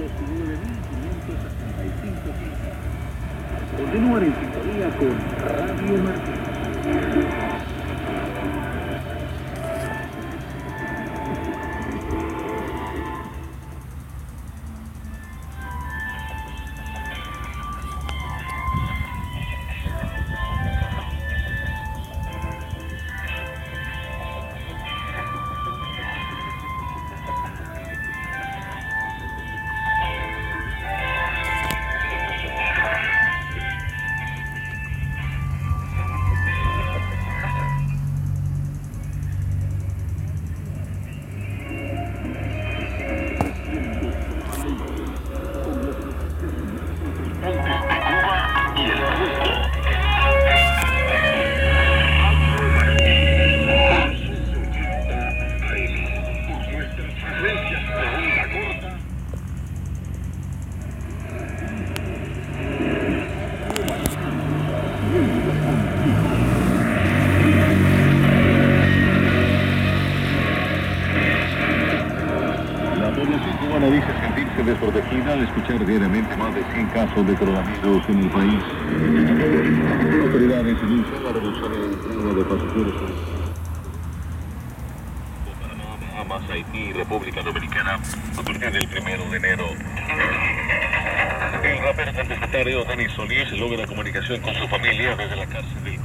los 9.565 Continúan en sintonía con Radio Martín. Desprotegida al escuchar diariamente más de 100 casos de coronavirus en el país. Las autoridades inician la reducción en el número de pasajeros. Panamá, Bahamas, Haití República Dominicana a partir del primero de enero. El rapero contestatario Denis Solís logra comunicación con su familia desde la cárcel del